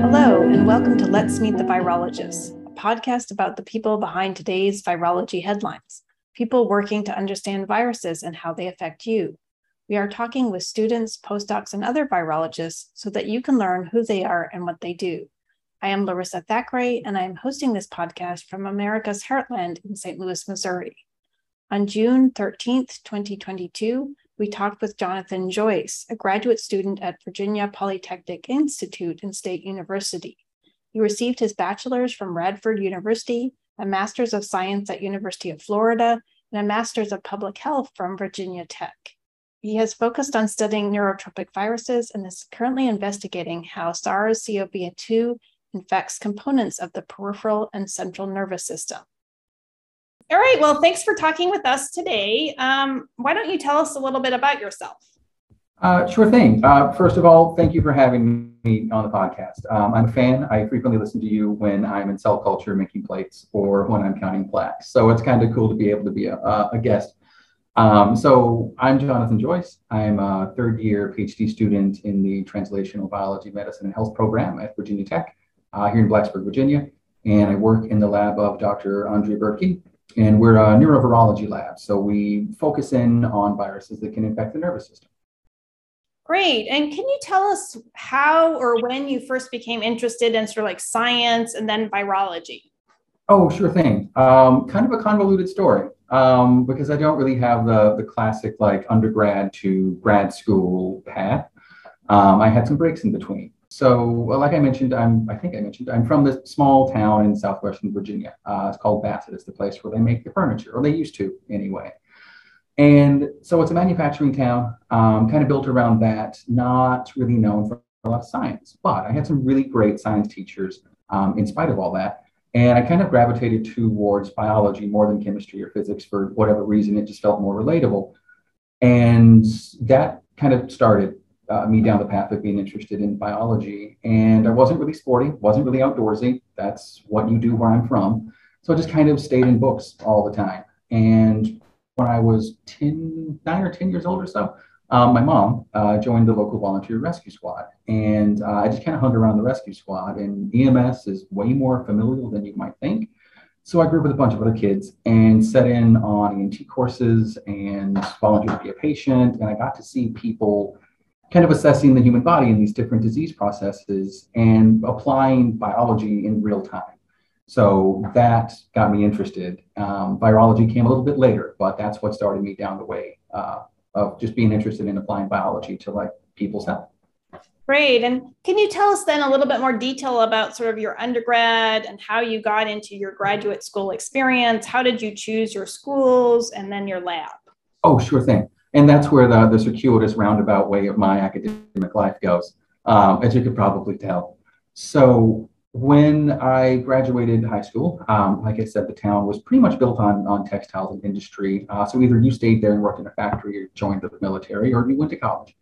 Hello, and welcome to Let's Meet the Virologists, a podcast about the people behind today's virology headlines, people working to understand viruses and how they affect you. We are talking with students, postdocs, and other virologists so that you can learn who they are and what they do. I am Larissa Thackeray, and I am hosting this podcast from America's Heartland in St. Louis, Missouri. On June 13th, 2022, we talked with Jonathan Joyce, a graduate student at Virginia Polytechnic Institute and State University. He received his bachelor's from Radford University, a master's of science at University of Florida, and a master's of public health from Virginia Tech. He has focused on studying neurotropic viruses and is currently investigating how SARS-CoV-2 infects components of the peripheral and central nervous system. All right. Well, thanks for talking with us today. Um, why don't you tell us a little bit about yourself? Uh, sure thing. Uh, first of all, thank you for having me on the podcast. Um, I'm a fan. I frequently listen to you when I'm in cell culture making plates or when I'm counting plaques. So it's kind of cool to be able to be a, a guest. Um, so I'm Jonathan Joyce. I'm a third year PhD student in the Translational Biology, Medicine, and Health program at Virginia Tech uh, here in Blacksburg, Virginia. And I work in the lab of Dr. Andre Bürki, and we're a neurovirology lab. So we focus in on viruses that can infect the nervous system. Great. And can you tell us how or when you first became interested in sort of like science and then virology? Oh, sure thing. Um, kind of a convoluted story um, because I don't really have the, the classic like undergrad to grad school path. Um, I had some breaks in between. So, well, like I mentioned, I'm, I think I mentioned, I'm from this small town in southwestern Virginia. Uh, it's called Bassett. It's the place where they make the furniture, or they used to anyway. And so it's a manufacturing town, um, kind of built around that, not really known for a lot of science. But I had some really great science teachers um, in spite of all that. And I kind of gravitated towards biology more than chemistry or physics for whatever reason. It just felt more relatable. And that kind of started uh, me down the path of being interested in biology. And I wasn't really sporty, wasn't really outdoorsy. That's what you do where I'm from. So I just kind of stayed in books all the time. And when I was 10, nine or 10 years old or so, um, my mom uh, joined the local volunteer rescue squad. And uh, I just kind of hung around the rescue squad. And EMS is way more familial than you might think. So I grew up with a bunch of other kids and set in on EMT courses and volunteered to be a patient. And I got to see people kind of assessing the human body in these different disease processes and applying biology in real time. So that got me interested. Um, virology came a little bit later, but that's what started me down the way uh, of just being interested in applying biology to like people's health. Great. And can you tell us then a little bit more detail about sort of your undergrad and how you got into your graduate school experience? How did you choose your schools and then your lab? Oh, sure thing and that's where the, the circuitous roundabout way of my academic life goes, um, as you could probably tell. So when I graduated high school, um, like I said, the town was pretty much built on, on textiles and industry. Uh, so either you stayed there and worked in a factory or joined the military or you went to college.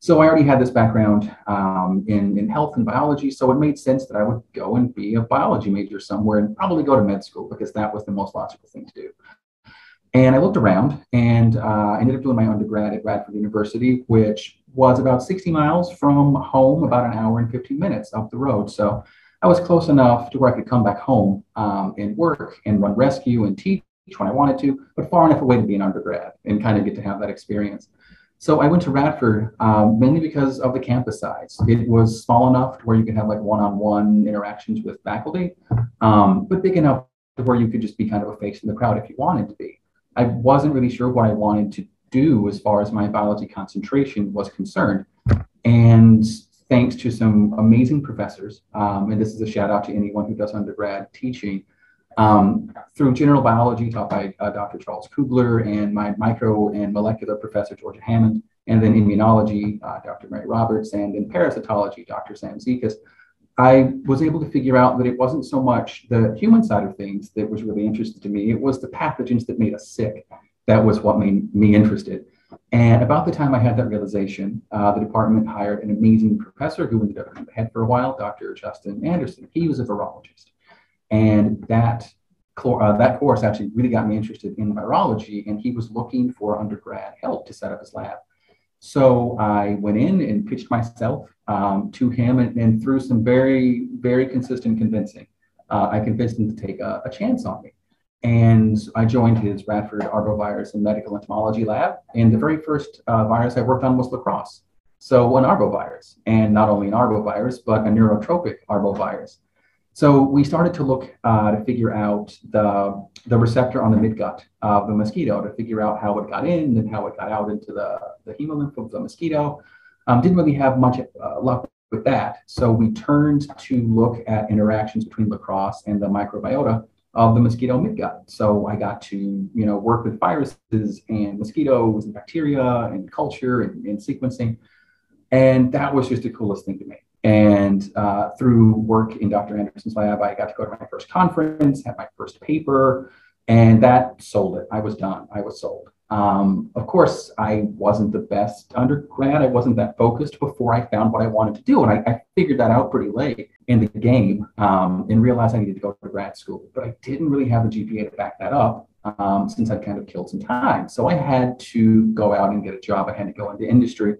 So I already had this background um, in, in health and biology. So it made sense that I would go and be a biology major somewhere and probably go to med school because that was the most logical thing to do. And I looked around and uh, ended up doing my undergrad at Radford University, which was about 60 miles from home, about an hour and 15 minutes up the road. So I was close enough to where I could come back home um, and work and run rescue and teach when I wanted to, but far enough away to be an undergrad and kind of get to have that experience. So I went to Radford um, mainly because of the campus size. It was small enough to where you could have like one-on-one interactions with faculty, um, but big enough to where you could just be kind of a face in the crowd if you wanted to be. I wasn't really sure what I wanted to do as far as my biology concentration was concerned. And thanks to some amazing professors, um, and this is a shout out to anyone who does undergrad teaching, um, through general biology taught by uh, Dr. Charles Kugler and my micro and molecular professor, Georgia Hammond, and then immunology, uh, Dr. Mary Roberts, and then parasitology, Dr. Sam Zekas. I was able to figure out that it wasn't so much the human side of things that was really interesting to me. It was the pathogens that made us sick. That was what made me interested. And about the time I had that realization, uh, the department hired an amazing professor who ended up in the head for a while, Dr. Justin Anderson. He was a virologist. And that, uh, that course actually really got me interested in virology. And he was looking for undergrad help to set up his lab. So I went in and pitched myself um, to him, and, and, through some very, very consistent convincing, uh, I convinced him to take a, a, chance on me. And I joined his Radford Arbovirus and Medical Entomology lab. And the very first uh, virus I worked on was La Crosse. So an arbovirus, and not only an arbovirus, but a neurotropic arbovirus. So we started to look uh, to figure out the, the receptor on the midgut of the mosquito to figure out how it got in and how it got out into the, the hemolymph of the mosquito. Um, didn't really have much uh, luck with that. So we turned to look at interactions between lacrosse and the microbiota of the mosquito midgut. So I got to, you know, work with viruses and mosquitoes and bacteria and culture and, and sequencing. And that was just the coolest thing to me. And uh, through work in Dr. Anderson's lab, I got to go to my first conference, had my first paper, and that sold it. I was done. I was sold. Um, of course, I wasn't the best undergrad. I wasn't that focused before I found what I wanted to do. And I, I figured that out pretty late in the game um, and realized I needed to go to grad school. But I didn't really have the GPA to back that up um, since I'd kind of killed some time. So I had to go out and get a job. I had to go into industry.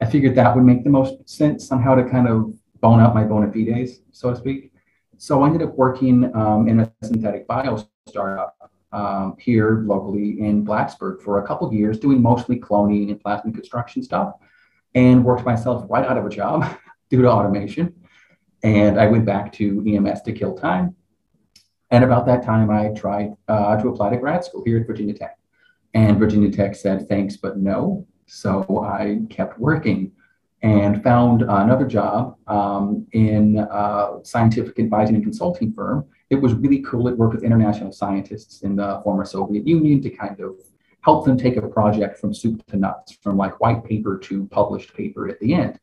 I figured that would make the most sense somehow to kind of bone out my bona fides, so to speak. So I ended up working um, in a synthetic bio startup um, here locally in Blacksburg for a couple years, doing mostly cloning and plasmid construction stuff, and worked myself right out of a job due to automation. And I went back to EMS to kill time. And about that time, I tried uh, to apply to grad school here at Virginia Tech. And Virginia Tech said, thanks, but no. So I kept working and found another job um, in a scientific advising and consulting firm. It was really cool. It worked with international scientists in the former Soviet Union to kind of help them take a project from soup to nuts, from like white paper to published paper at the end.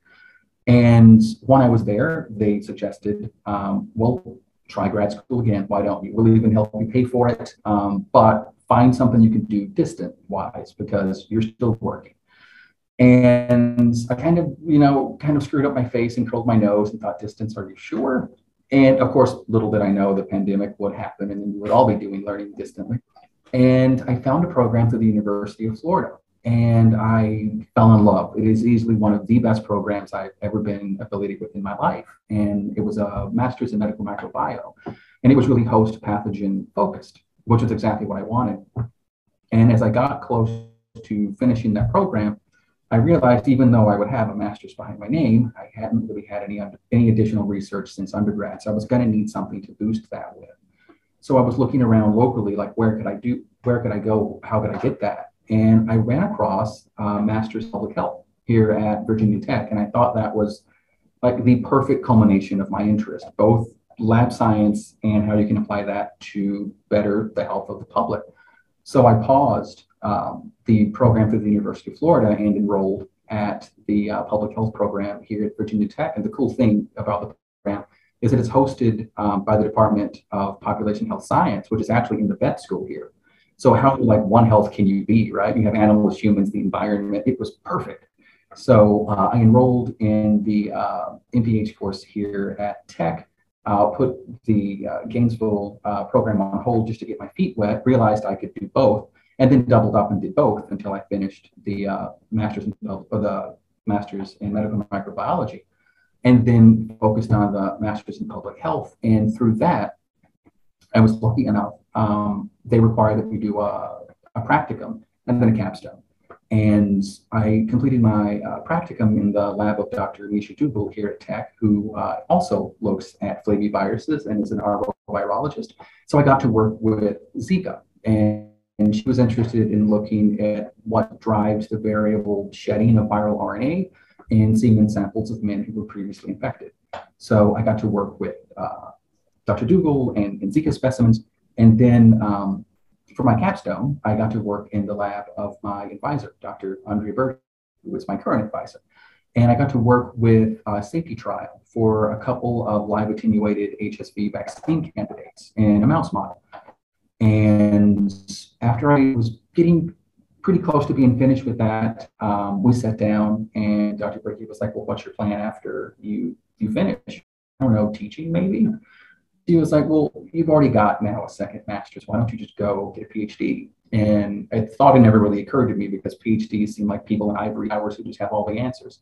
And when I was there, they suggested, um, well, try grad school again. Why don't you? We'll even help you pay for it, um, but find something you can do distant wise because you're still working. And I kind of, you know, kind of screwed up my face and curled my nose and thought, distance, are you sure? And of course, little did I know the pandemic would happen and we would all be doing learning distantly. And I found a program through the University of Florida and I fell in love. It is easily one of the best programs I've ever been affiliated with in my life. And it was a master's in medical microbiome. And it was really host pathogen focused, which is exactly what I wanted. And as I got close to finishing that program, I realized even though I would have a master's behind my name, I hadn't really had any any additional research since undergrad. So I was going to need something to boost that with. So I was looking around locally, like where could I do, where could I go, how could I get that? And I ran across uh, master's public health here at Virginia Tech, and I thought that was like the perfect culmination of my interest, both lab science and how you can apply that to better the health of the public. So I paused um, the program through the University of Florida and enrolled at the uh, public health program here at Virginia Tech. And the cool thing about the program is that it's hosted um, by the Department of Population Health Science, which is actually in the vet school here. So how like one health can you be, right? You have animals, humans, the environment. It was perfect. So uh, I enrolled in the uh, MPH course here at Tech. Uh, put the uh, Gainesville uh, program on hold just to get my feet wet. Realized I could do both, and then doubled up and did both until I finished the uh, master's in the master's in medical microbiology, and then focused on the master's in public health. And through that, I was lucky enough. Um, they require that we do a, a, practicum and then a capstone. And I completed my uh, practicum in the lab of Dr. Misha Dougal here at Tech, who uh, also looks at flaviviruses and is an arbovirologist. So I got to work with Zika and and she was interested in looking at what drives the variable shedding of viral RNA in semen samples of men who were previously infected. So I got to work with uh, Dr. Dougal and, and, Zika specimens. And then um, for my capstone, I got to work in the lab of my advisor, Dr. Andrea Berg, who is my current advisor. And I got to work with a safety trial for a couple of live attenuated HSV vaccine candidates in a mouse model. And after I was getting pretty close to being finished with that, um, we sat down and Dr. Bricky was like, well, what's your plan after you, you finish? I don't know, teaching maybe? He was like, well, you've already got now a second master's. Why don't you just go get a PhD? And I thought it never really occurred to me because PhDs seem like people in ivory towers who just have all the answers.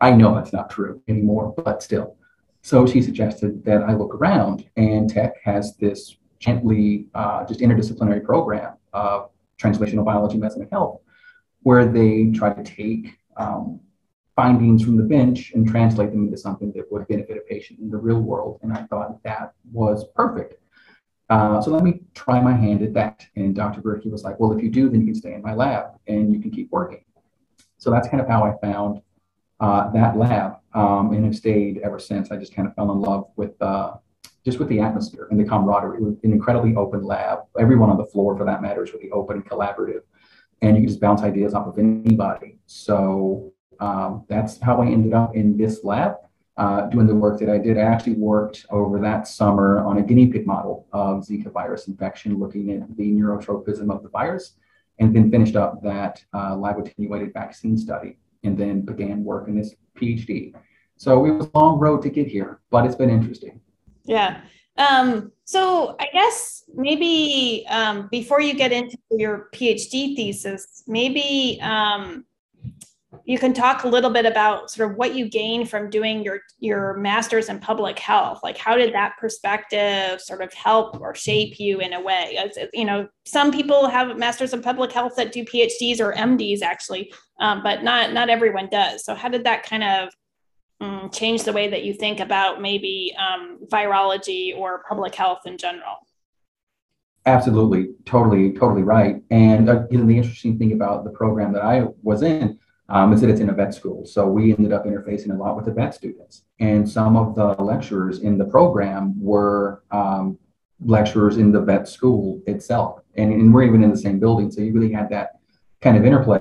I know that's not true anymore, but still. So she suggested that I look around, and Tech has this gently uh, just interdisciplinary program of translational biology, medicine, and health, where they try to take um, findings from the bench and translate them into something that would benefit a patient in the real world. And I thought that was perfect. Uh, so let me try my hand at that. And Dr. Berkey was like, well, if you do, then you can stay in my lab and you can keep working. So that's kind of how I found uh, that lab um, and have stayed ever since. I just kind of fell in love with uh, just with the atmosphere and the camaraderie. It was an incredibly open lab. Everyone on the floor, for that matter, is really open and collaborative. And you can just bounce ideas off of anybody. So um, that's how I ended up in this lab uh, doing the work that I did. I actually worked over that summer on a guinea pig model of Zika virus infection, looking at the neurotropism of the virus, and then finished up that uh, live attenuated vaccine study, and then began work in this PhD. So it was a long road to get here, but it's been interesting. Yeah. Um, so I guess maybe um, before you get into your PhD thesis, maybe um, you can talk a little bit about sort of what you gain from doing your your masters in public health. Like how did that perspective sort of help or shape you in a way? As, you know some people have masters in public health that do phds or mds actually um, but not not everyone does. So how did that kind of um, change the way that you think about maybe um, virology or public health in general absolutely totally totally right and uh, the interesting thing about the program that i was in um, is that it's in a vet school. So we ended up interfacing a lot with the vet students. And some of the lecturers in the program were um, lecturers in the vet school itself. And, and we're even in the same building. So you really had that kind of interplay.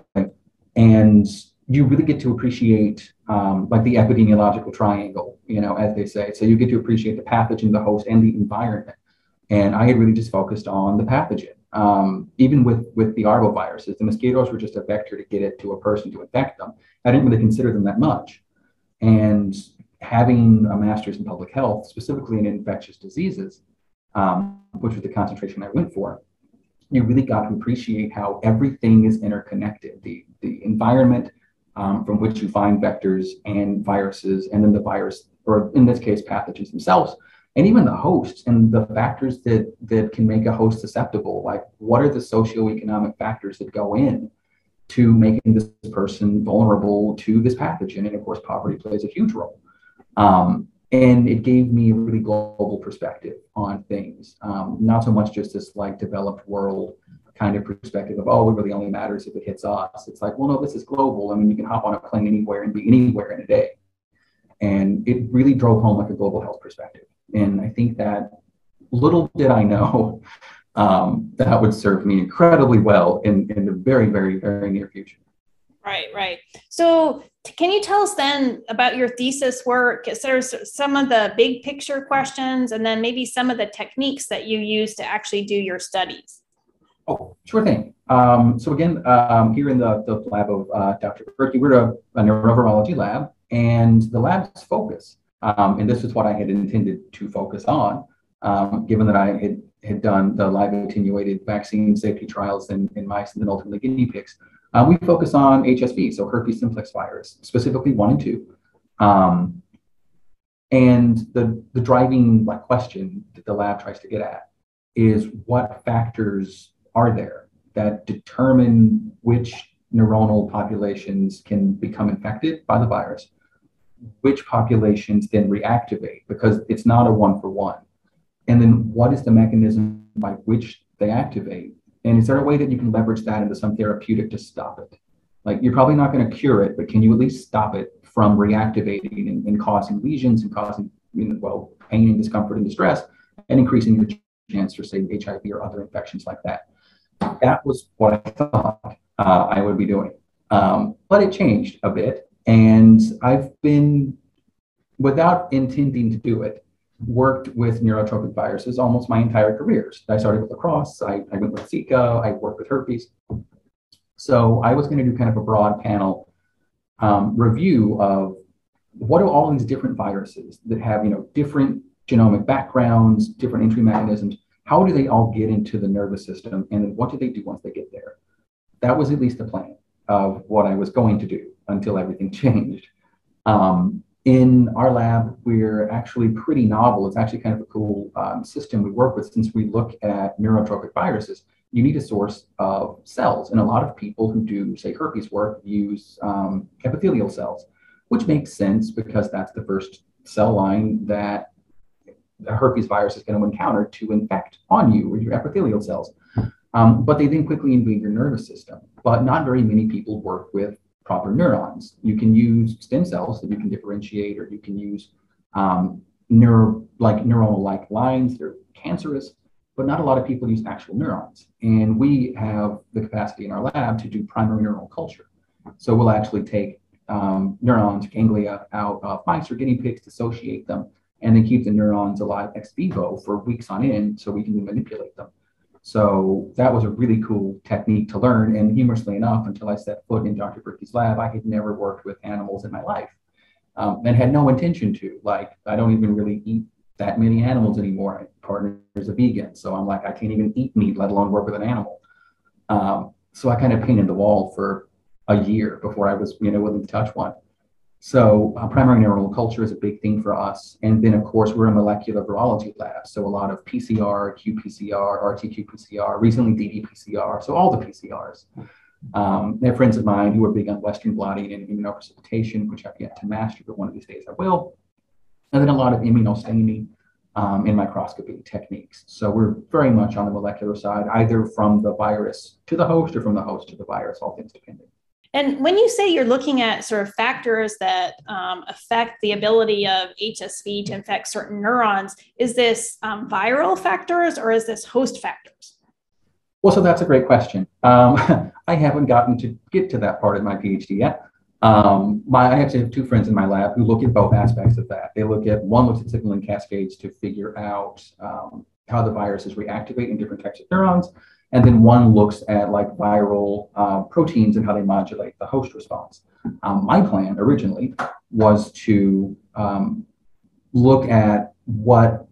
And you really get to appreciate um, like the epidemiological triangle, you know, as they say. So you get to appreciate the pathogen, the host, and the environment. And I had really just focused on the pathogen um, even with with the arboviruses, the mosquitoes were just a vector to get it to a person to infect them. I didn't really consider them that much, and having a master's in public health, specifically in infectious diseases, um, which was the concentration I went for, you really got to appreciate how everything is interconnected. The the environment um, from which you find vectors and viruses, and then the virus, or in this case, pathogens themselves. And even the hosts and the factors that that can make a host susceptible like what are the socioeconomic factors that go in to making this person vulnerable to this pathogen? And of course poverty plays a huge role. Um, and it gave me a really global perspective on things. Um, not so much just this like developed world kind of perspective of oh it really only matters if it hits us it's like well no this is global i mean you can hop on a plane anywhere and be anywhere in a day and it really drove home like a global health perspective and I think that little did I know um, that would serve me incredibly well in, in the very, very, very near future. Right, right. So, can you tell us then about your thesis work? Is some of the big picture questions and then maybe some of the techniques that you use to actually do your studies? Oh, sure thing. Um, so, again, um, here in the, the lab of uh, Dr. Berkey, we're a, a neurovirology lab, and the lab's focus um, and this is what I had intended to focus on, um, given that I had, had done the live attenuated vaccine safety trials in, in mice and then ultimately guinea pigs. Uh, we focus on HSV, so herpes simplex virus, specifically one and two. Um, and the, the driving like, question that the lab tries to get at is what factors are there that determine which neuronal populations can become infected by the virus which populations then reactivate because it's not a one for one. And then what is the mechanism by which they activate? And is there a way that you can leverage that into some therapeutic to stop it? Like you're probably not going to cure it, but can you at least stop it from reactivating and, and causing lesions and causing, you know, well, pain and discomfort and distress and increasing your chance for, say, HIV or other infections like that? That was what I thought uh, I would be doing. Um, but it changed a bit and I've been, without intending to do it, worked with neurotropic viruses almost my entire career. I started with lacrosse, I, I went with Zika, I worked with herpes. So I was going to do kind of a broad panel um, review of what are all these different viruses that have, you know, different genomic backgrounds, different entry mechanisms, how do they all get into the nervous system and what do they do once they get there? That was at least the plan of what I was going to do until everything changed. Um, in our lab, we're actually pretty novel. It's actually kind of a cool um, system we work with since we look at neurotrophic viruses. You need a source of cells. And a lot of people who do, say, herpes work use um, epithelial cells, which makes sense because that's the first cell line that the herpes virus is going to encounter to infect on you or your epithelial cells. Um, but they then quickly invade your nervous system. But not very many people work with proper neurons. You can use stem cells that you can differentiate, or you can use um, neuro, like neuronal like lines that are cancerous, but not a lot of people use actual neurons. And we have the capacity in our lab to do primary neural culture. So we'll actually take um, neurons, ganglia out of mice or guinea pigs, dissociate them, and then keep the neurons alive ex vivo for weeks on end so we can manipulate them. So that was a really cool technique to learn. And humorously enough, until I set foot in Dr. Brickey's lab, I had never worked with animals in my life um, and had no intention to. Like, I don't even really eat that many animals anymore. My partner is a vegan. So I'm like, I can't even eat meat, let alone work with an animal. Um, so I kind of painted the wall for a year before I was, you know, willing to touch one. So uh, primary neuronal culture is a big thing for us. And then, of course, we're a molecular virology lab. So a lot of PCR, qPCR, RT-qPCR, recently ddPCR, so all the PCRs. Um, they have friends of mine who are big on Western blotting and immunoprecipitation, which I've yet to master, but one of these days I will. And then a lot of immunostaining um, and microscopy techniques. So we're very much on the molecular side, either from the virus to the host or from the host to the virus, all things depending. And when you say you're looking at sort of factors that um, affect the ability of HSV to infect certain neurons, is this um, viral factors or is this host factors? Well, so that's a great question. Um, I haven't gotten to get to that part of my PhD yet. Um, my, I actually have two friends in my lab who look at both aspects of that. They look at one looks at signaling cascades to figure out um, how the viruses reactivate in different types of neurons. And then one looks at like viral uh, proteins and how they modulate the host response. Um, my plan originally was to um, look at what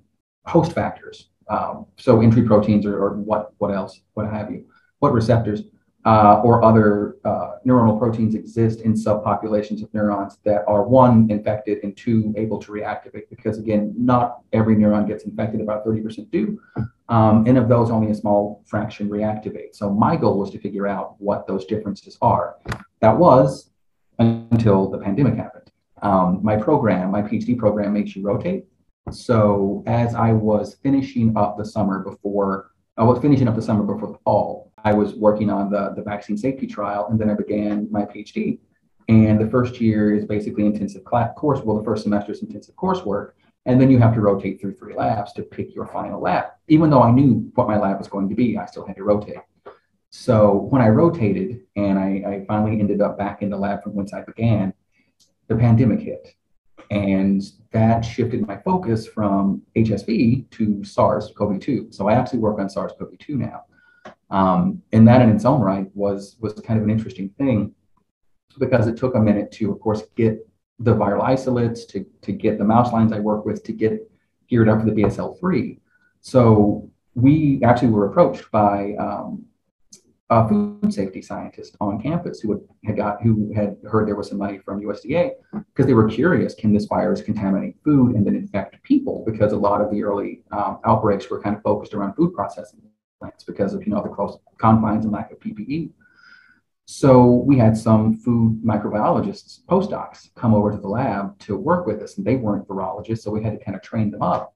host factors, um, so entry proteins or, or, what what else, what have you, what receptors uh, or other uh, neuronal proteins exist in subpopulations of neurons that are one infected and two able to reactivate because again not every neuron gets infected about 30% do um, and of those only a small fraction reactivate so my goal was to figure out what those differences are that was until the pandemic happened um, my program my phd program makes you rotate so as i was finishing up the summer before I was finishing up the summer before the fall I was working on the, the vaccine safety trial, and then I began my PhD. And the first year is basically intensive class course. Well, the first semester is intensive coursework, and then you have to rotate through three labs to pick your final lab. Even though I knew what my lab was going to be, I still had to rotate. So when I rotated and I, I finally ended up back in the lab from whence I began, the pandemic hit. And that shifted my focus from HSV to SARS CoV 2. So I actually work on SARS CoV 2 now. Um, and that in its own right was was kind of an interesting thing because it took a minute to, of course, get the viral isolates, to, to get the mouse lines I work with, to get geared up for the BSL-3. So we actually were approached by um, a food safety scientist on campus who had got who had heard there was some money from USDA because they were curious: can this virus contaminate food and then infect people? Because a lot of the early um, outbreaks were kind of focused around food processing plants because of you know the close confines and lack of PPE. So we had some food microbiologists, postdocs, come over to the lab to work with us, and they weren't virologists, so we had to kind of train them up.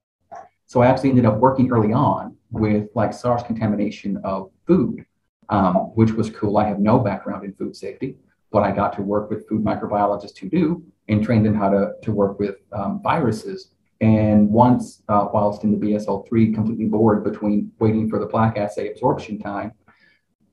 So I actually ended up working early on with like SARS contamination of food, um, which was cool. I have no background in food safety, but I got to work with food microbiologists who do and trained them how to, to work with um, viruses and once, uh, whilst in the BSL-3, completely bored between waiting for the plaque assay absorption time,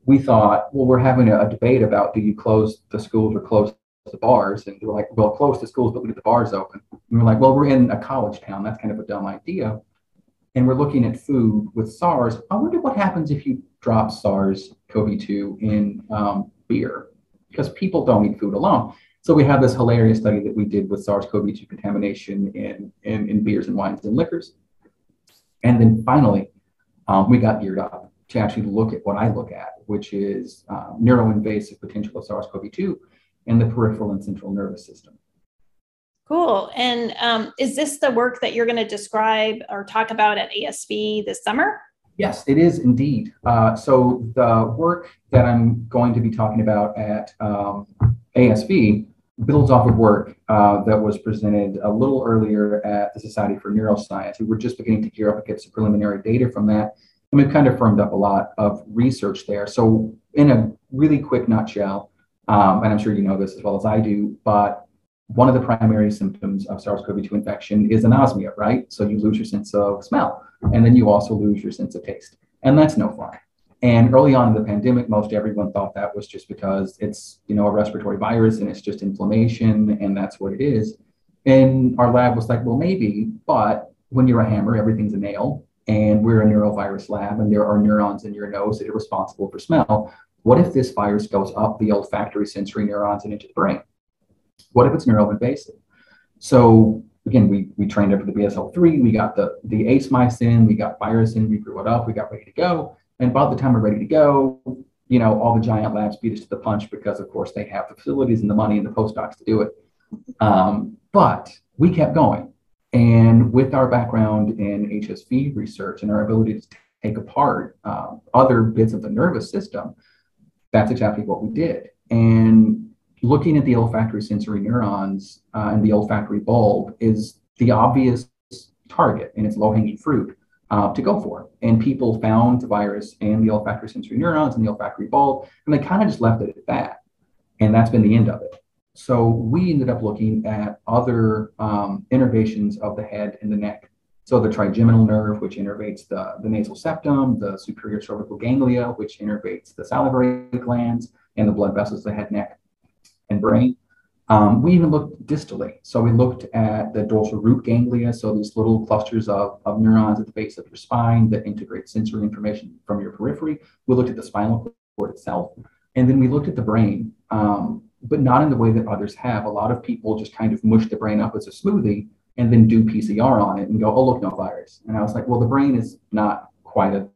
we thought, well, we're having a, a debate about do you close the schools or close the bars? And they were like, well, close the schools, but leave the bars open. And we're like, well, we're in a college town. That's kind of a dumb idea. And we're looking at food with SARS. I wonder what happens if you drop SARS CoV 2 in um, beer, because people don't eat food alone. So we have this hilarious study that we did with SARS-CoV-2 contamination in, in, in beers and wines and liquors. And then finally, um, we got geared up to actually look at what I look at, which is uh, neuroinvasive potential of SARS-CoV-2 in the peripheral and central nervous system. Cool. And um, is this the work that you're going to describe or talk about at ASV this summer? Yes, it is indeed. Uh, so the work that I'm going to be talking about at um, ASV builds off of work uh, that was presented a little earlier at the Society for Neuroscience. We were just beginning to gear up and get some preliminary data from that. And we've kind of firmed up a lot of research there. So in a really quick nutshell, um, and I'm sure you know this as well as I do, but one of the primary symptoms of SARS-CoV-2 infection is anosmia, right? So you lose your sense of smell, and then you also lose your sense of taste, and that's no fun. And early on in the pandemic, most everyone thought that was just because it's you know a respiratory virus and it's just inflammation, and that's what it is. And our lab was like, well, maybe, but when you're a hammer, everything's a nail, and we're a neurovirus lab, and there are neurons in your nose that are responsible for smell. What if this virus goes up the olfactory sensory neurons and into the brain? What if it's neuroinvasive? So again, we, we trained up for the BSL-3, we got the, the ACE mice in, we got virus in, we grew it up, we got ready to go. And by the time we're ready to go, you know, all the giant labs beat us to the punch because, of course, they have the facilities and the money and the postdocs to do it. Um, but we kept going. And with our background in HSV research and our ability to take apart uh, other bits of the nervous system, that's exactly what we did. And looking at the olfactory sensory neurons uh, and the olfactory bulb is the obvious target and it's low hanging fruit uh, to go for. And people found the virus in the olfactory sensory neurons and the olfactory bulb, and they kind of just left it at that. And that's been the end of it. So we ended up looking at other um, innervations of the head and the neck. So the trigeminal nerve, which innervates the, the nasal septum, the superior cervical ganglia, which innervates the salivary glands, and the blood vessels of the head, neck, and brain. Um, we even looked distally. So we looked at the dorsal root ganglia, so these little clusters of, of neurons at the base of your spine that integrate sensory information from your periphery. We looked at the spinal cord itself. And then we looked at the brain, um, but not in the way that others have. A lot of people just kind of mush the brain up as a smoothie and then do PCR on it and go, oh, look, no virus. And I was like, well, the brain is not quite a,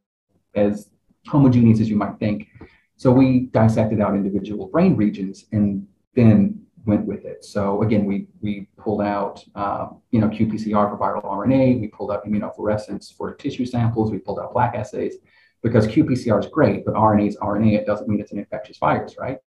as homogeneous as you might think. So we dissected out individual brain regions and then went with it. So again, we we pulled out um, you know qPCR for viral RNA, we pulled out immunofluorescence for tissue samples, we pulled out plaque assays because qPCR is great, but RNA is RNA. It doesn't mean it's an infectious virus, right?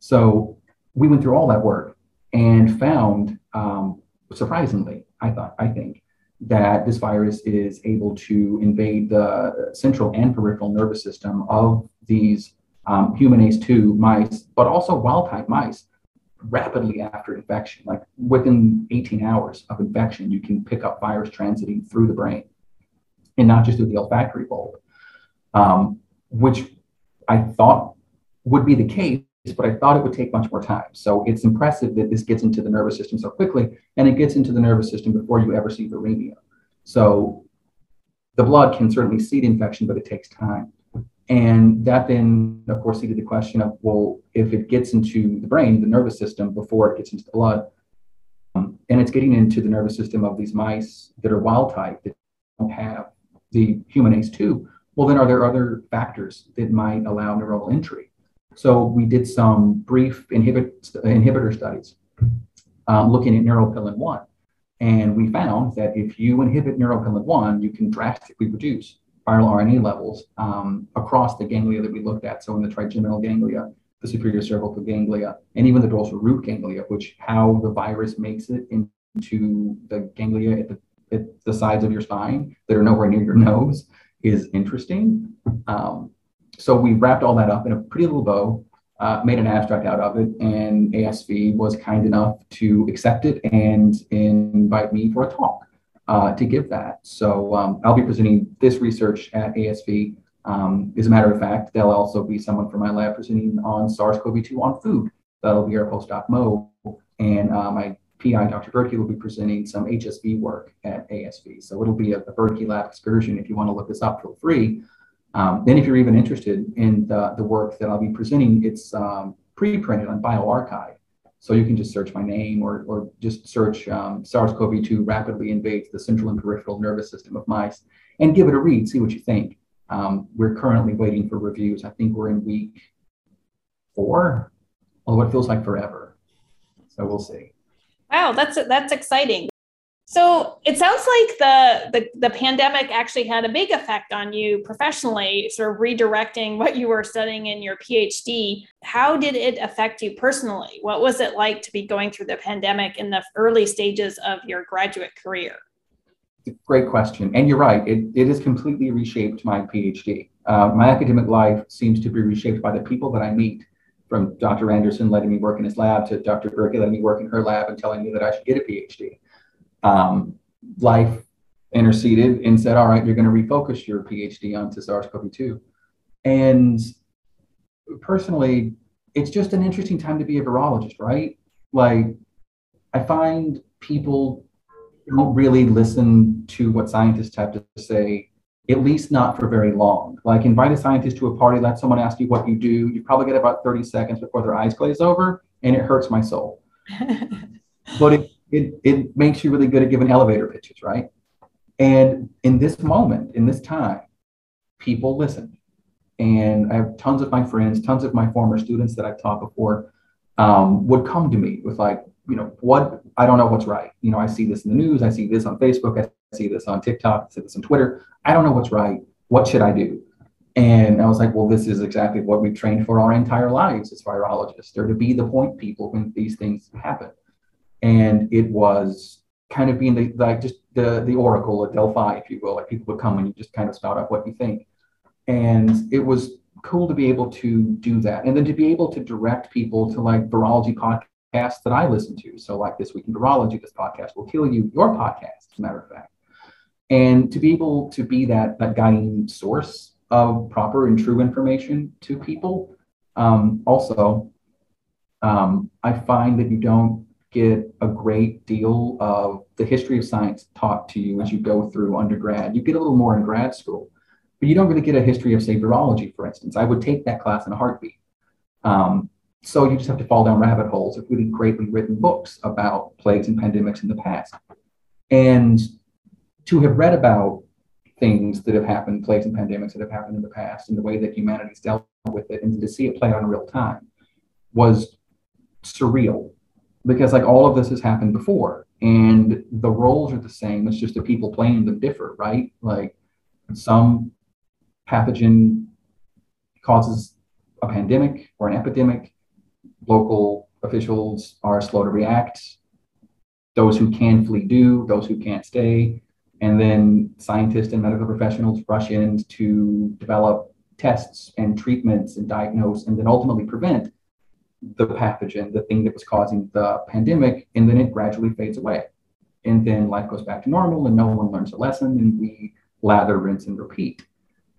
So we went through all that work and found, um, surprisingly, I thought, I think, that this virus is able to invade the central and peripheral nervous system of these um, human ACE2 mice, but also wild type mice rapidly after infection. Like within 18 hours of infection, you can pick up virus transiting through the brain and not just through the olfactory bulb, um, which I thought would be the case, but I thought it would take much more time. So it's impressive that this gets into the nervous system so quickly, and it gets into the nervous system before you ever see viremia. So the blood can certainly seed infection, but it takes time. And that then, of course, seeded the question of, well, if it gets into the brain, the nervous system, before it gets into the blood, um, and it's getting into the nervous system of these mice that are wild type that don't have the human ACE2, well, then are there other factors that might allow neuronal entry? So we did some brief inhibit, inhibitor studies um, looking at neuropilin-1. And we found that if you inhibit neuropilin-1, you can drastically reduce viral RNA levels um, across the ganglia that we looked at. So in the trigeminal ganglia, the superior cervical ganglia, and even the dorsal root ganglia, which how the virus makes it into the ganglia at the, at the sides of your spine that are nowhere near your nose is interesting. Um, so we wrapped all that up in a pretty little bow, uh, made an abstract out of it, and ASV was kind enough to accept it and invite me for a talk uh, to give that. So um, I'll be presenting this research at ASV. Um, as a matter of fact, there'll also be someone from my lab presenting on SARS-CoV-2 on food. That'll be our postdoc Mo, and uh, my PI, Dr. Berkey, will be presenting some HSV work at ASV. So it'll be a, a Berkey lab excursion. If you want to look this up, feel free. Um, then if you're even interested in the, the work that I'll be presenting, it's um, pre-printed on bioarchive. So you can just search my name or, or just search um, SARS-CoV-2 rapidly invades the central and peripheral nervous system of mice and give it a read, see what you think. Um, we're currently waiting for reviews. I think we're in week four, although it feels like forever. So we'll see. Wow, that's that's exciting. So it sounds like the, the the pandemic actually had a big effect on you professionally, sort of redirecting what you were studying in your PhD. How did it affect you personally? What was it like to be going through the pandemic in the early stages of your graduate career? Great question. And you're right, it, it has completely reshaped my PhD. Uh, my academic life seems to be reshaped by the people that I meet, from Dr. Anderson letting me work in his lab to Dr. Berkey letting me work in her lab and telling me that I should get a PhD um, life interceded and said, all right, you're going to refocus your PhD onto SARS-CoV-2. And personally, it's just an interesting time to be a virologist, right? Like, I find people don't really listen to what scientists have to say, at least not for very long. Like, invite a scientist to a party, let someone ask you what you do. You probably get about 30 seconds before their eyes glaze over, and it hurts my soul. but it it, it makes you really good at giving elevator pitches, right? And in this moment, in this time, people listen. And I have tons of my friends, tons of my former students that I've taught before um, would come to me with like, you know, what I don't know what's right. You know, I see this in the news, I see this on Facebook, I see this on TikTok, I see this on Twitter. I don't know what's right. What should I do? And I was like, well, this is exactly what we've trained for our entire lives as virologists. They're to be the point people when these things happen and it was kind of being the like just the the oracle at Delphi, if you will. Like people would come and you just kind of spout out what you think, and it was cool to be able to do that, and then to be able to direct people to like virology podcasts that I listen to. So like this week in virology, this podcast will kill you. Your podcast, as a matter of fact, and to be able to be that that guiding source of proper and true information to people. Um, also, um, I find that you don't get a great deal of the history of science taught to you as you go through undergrad. You get a little more in grad school, but you don't really get a history of, say, virology, for instance. I would take that class in a heartbeat. Um, so you just have to fall down rabbit holes of really greatly written books about plagues and pandemics in the past. And to have read about things that have happened, plagues and pandemics that have happened in the past, and the way that humanity's dealt with it, and to see it play out in real time was surreal because like all of this has happened before and the roles are the same. It's just the people playing them differ right? Like some pathogen causes a pandemic or an epidemic. Local officials are slow to react. Those who can flee do those who can't stay. And then scientists and medical professionals rush in to develop tests and treatments and diagnose and then ultimately prevent the pathogen, the thing that was causing the pandemic, and then it gradually fades away. And then life goes back to normal and no one learns a lesson and we lather, rinse, and repeat.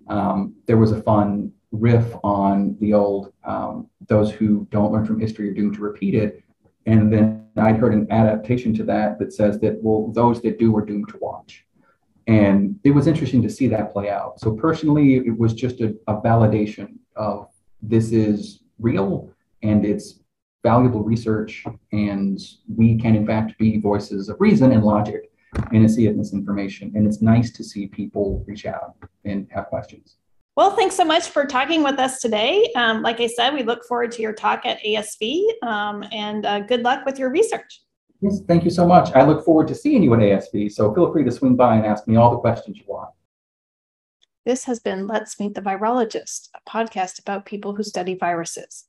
Um, there was a fun riff on the old um, those who don't learn from history are doomed to repeat it. And then I'd heard an adaptation to that that says that, well, those that do are doomed to watch. And it was interesting to see that play out. So personally, it was just a, a validation of this is real and it's valuable research and we can in fact be voices of reason and logic in a sea of misinformation. And it's nice to see people reach out and have questions. Well thanks so much for talking with us today. Um, like i said we look forward to your talk at asv um, and uh, good luck with your research. Yes thank you so much. I look forward to seeing you at asv so feel free to swing by and ask me all the questions you want. This has been let's meet the virologist a podcast about people who study viruses